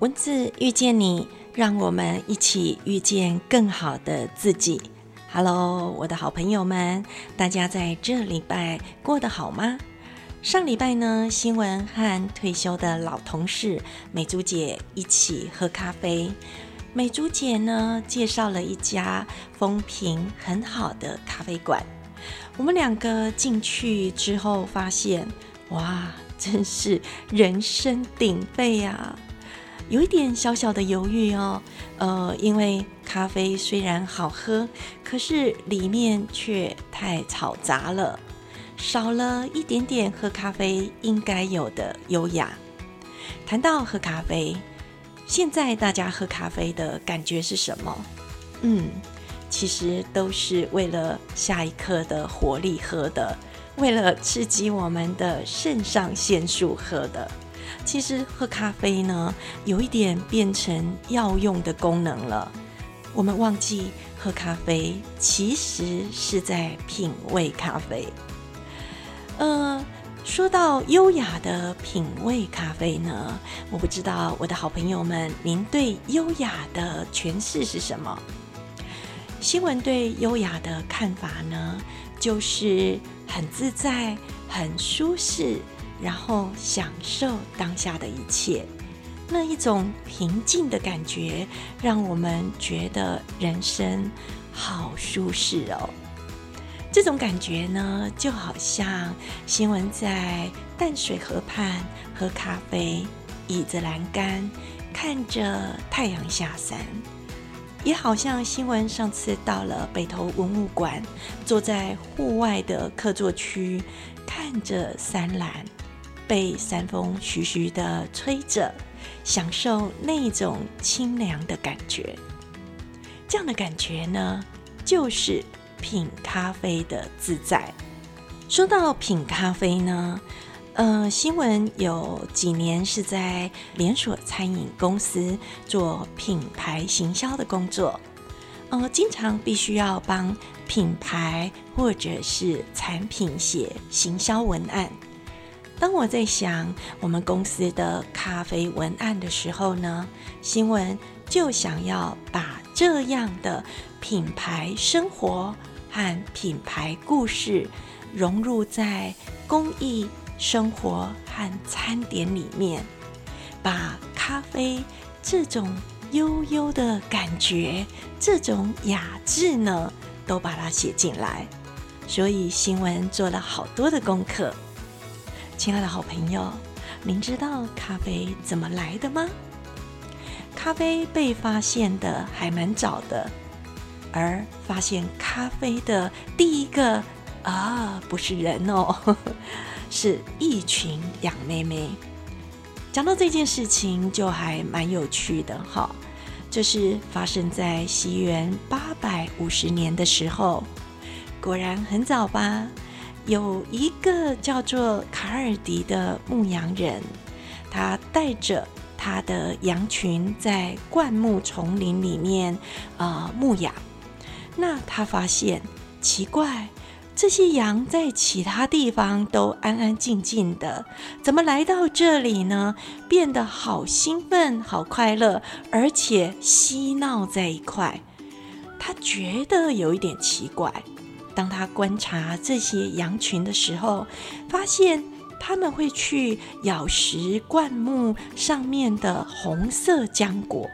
文字遇见你，让我们一起遇见更好的自己。Hello，我的好朋友们，大家在这礼拜过得好吗？上礼拜呢，新闻和退休的老同事美珠姐一起喝咖啡。美珠姐呢，介绍了一家风评很好的咖啡馆。我们两个进去之后，发现哇，真是人声鼎沸呀！有一点小小的犹豫哦，呃，因为咖啡虽然好喝，可是里面却太嘈杂了，少了一点点喝咖啡应该有的优雅。谈到喝咖啡，现在大家喝咖啡的感觉是什么？嗯，其实都是为了下一刻的活力喝的，为了刺激我们的肾上腺素喝的。其实喝咖啡呢，有一点变成药用的功能了。我们忘记喝咖啡，其实是在品味咖啡。呃，说到优雅的品味咖啡呢，我不知道我的好朋友们，您对优雅的诠释是什么？新闻对优雅的看法呢，就是很自在、很舒适。然后享受当下的一切，那一种平静的感觉，让我们觉得人生好舒适哦。这种感觉呢，就好像新闻在淡水河畔喝咖啡，倚着栏杆看着太阳下山，也好像新闻上次到了北投文物馆，坐在户外的客座区，看着山岚。被山风徐徐的吹着，享受那种清凉的感觉。这样的感觉呢，就是品咖啡的自在。说到品咖啡呢，呃，新闻有几年是在连锁餐饮公司做品牌行销的工作，呃，经常必须要帮品牌或者是产品写行销文案。当我在想我们公司的咖啡文案的时候呢，新闻就想要把这样的品牌生活和品牌故事融入在公益生活和餐点里面，把咖啡这种悠悠的感觉、这种雅致呢，都把它写进来。所以新闻做了好多的功课。亲爱的好朋友，您知道咖啡怎么来的吗？咖啡被发现的还蛮早的，而发现咖啡的第一个啊，不是人哦，是一群羊妹妹。讲到这件事情，就还蛮有趣的哈。这是发生在西元八百五十年的时候，果然很早吧。有一个叫做卡尔迪的牧羊人，他带着他的羊群在灌木丛林里面啊牧养。那他发现奇怪，这些羊在其他地方都安安静静的，怎么来到这里呢？变得好兴奋、好快乐，而且嬉闹在一块。他觉得有一点奇怪。当他观察这些羊群的时候，发现他们会去咬食灌木上面的红色浆果。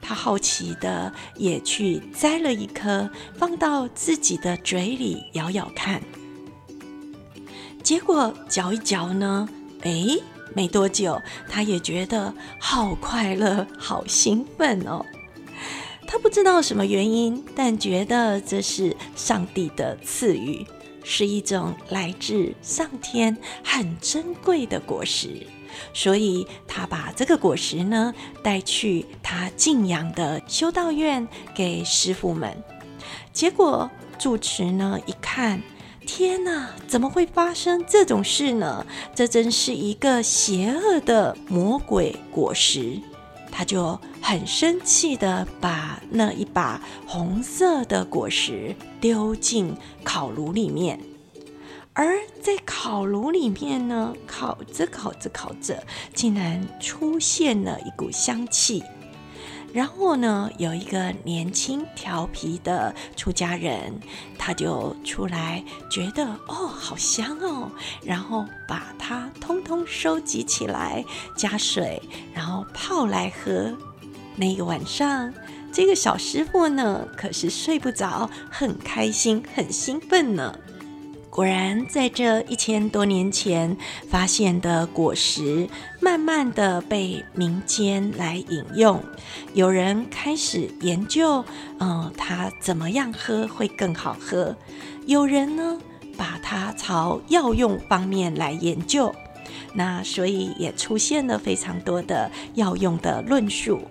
他好奇的也去摘了一颗，放到自己的嘴里咬咬看。结果嚼一嚼呢，哎，没多久，他也觉得好快乐，好兴奋哦。他不知道什么原因，但觉得这是上帝的赐予，是一种来自上天很珍贵的果实，所以他把这个果实呢带去他敬仰的修道院给师傅们。结果住持呢一看，天哪，怎么会发生这种事呢？这真是一个邪恶的魔鬼果实。他就很生气的把那一把红色的果实丢进烤炉里面，而在烤炉里面呢，烤着烤着烤着，竟然出现了一股香气。然后呢，有一个年轻调皮的出家人，他就出来，觉得哦，好香哦，然后把它通通收集起来，加水，然后泡来喝。那个晚上，这个小师傅呢，可是睡不着，很开心，很兴奋呢。果然，在这一千多年前发现的果实，慢慢的被民间来饮用。有人开始研究，嗯，它怎么样喝会更好喝？有人呢，把它朝药用方面来研究。那所以也出现了非常多的药用的论述。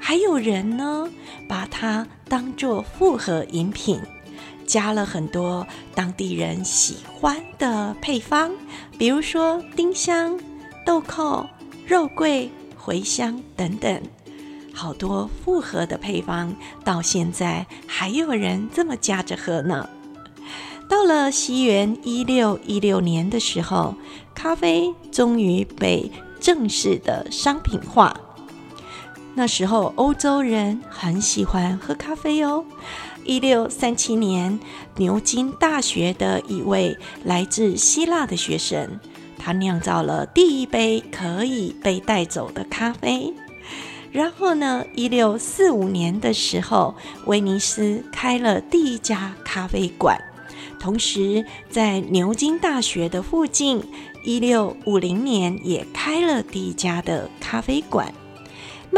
还有人呢，把它当做复合饮品。加了很多当地人喜欢的配方，比如说丁香、豆蔻、肉桂、茴香等等，好多复合的配方，到现在还有人这么加着喝呢。到了西元一六一六年的时候，咖啡终于被正式的商品化。那时候欧洲人很喜欢喝咖啡哦。一六三七年，牛津大学的一位来自希腊的学生，他酿造了第一杯可以被带走的咖啡。然后呢，一六四五年的时候，威尼斯开了第一家咖啡馆。同时，在牛津大学的附近，一六五零年也开了第一家的咖啡馆。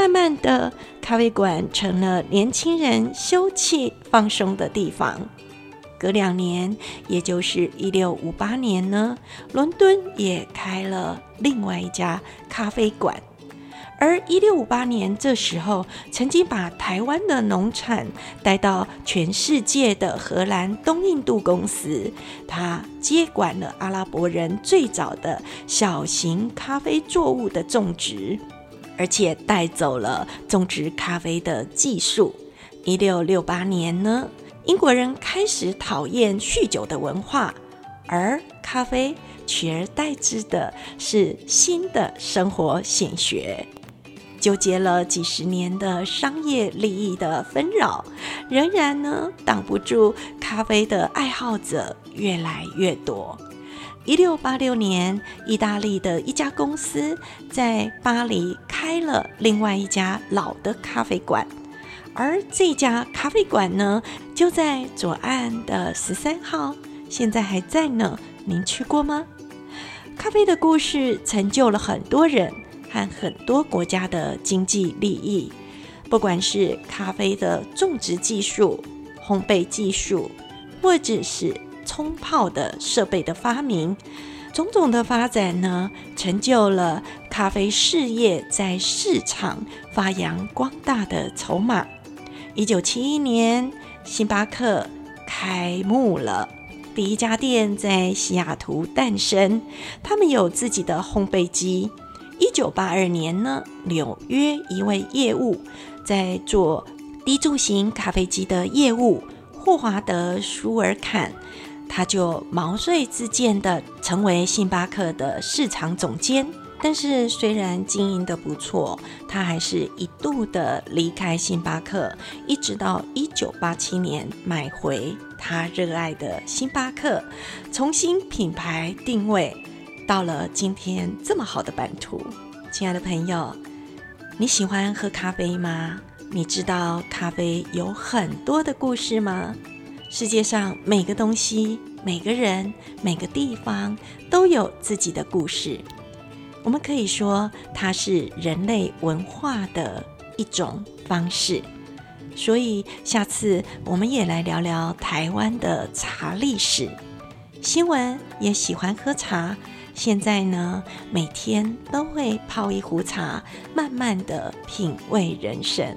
慢慢的，咖啡馆成了年轻人休憩放松的地方。隔两年，也就是一六五八年呢，伦敦也开了另外一家咖啡馆。而一六五八年这时候，曾经把台湾的农产带到全世界的荷兰东印度公司，他接管了阿拉伯人最早的小型咖啡作物的种植。而且带走了种植咖啡的技术。一六六八年呢，英国人开始讨厌酗酒的文化，而咖啡取而代之的是新的生活显学。纠结了几十年的商业利益的纷扰，仍然呢挡不住咖啡的爱好者越来越多。一六八六年，意大利的一家公司在巴黎开了另外一家老的咖啡馆，而这家咖啡馆呢，就在左岸的十三号，现在还在呢。您去过吗？咖啡的故事成就了很多人和很多国家的经济利益，不管是咖啡的种植技术、烘焙技术，或者是。冲泡的设备的发明，种种的发展呢，成就了咖啡事业在市场发扬光大的筹码。一九七一年，星巴克开幕了，第一家店在西雅图诞生，他们有自己的烘焙机。一九八二年呢，纽约一位业务在做低柱型咖啡机的业务，霍华德·舒尔坎。他就毛遂自荐的成为星巴克的市场总监，但是虽然经营的不错，他还是一度的离开星巴克，一直到一九八七年买回他热爱的星巴克，重新品牌定位，到了今天这么好的版图。亲爱的朋友，你喜欢喝咖啡吗？你知道咖啡有很多的故事吗？世界上每个东西、每个人、每个地方都有自己的故事。我们可以说，它是人类文化的一种方式。所以，下次我们也来聊聊台湾的茶历史。新闻也喜欢喝茶，现在呢，每天都会泡一壶茶，慢慢的品味人生。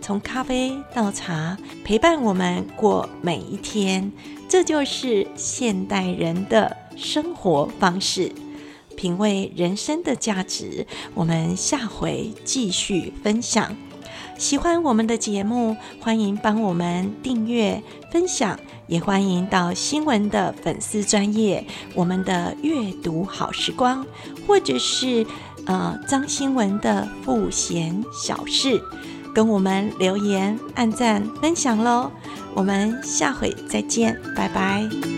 从咖啡到茶，陪伴我们过每一天，这就是现代人的生活方式。品味人生的价值，我们下回继续分享。喜欢我们的节目，欢迎帮我们订阅、分享，也欢迎到新闻的粉丝专业我们的阅读好时光，或者是呃张新闻的赋闲小事，跟我们留言、按赞、分享喽。我们下回再见，拜拜。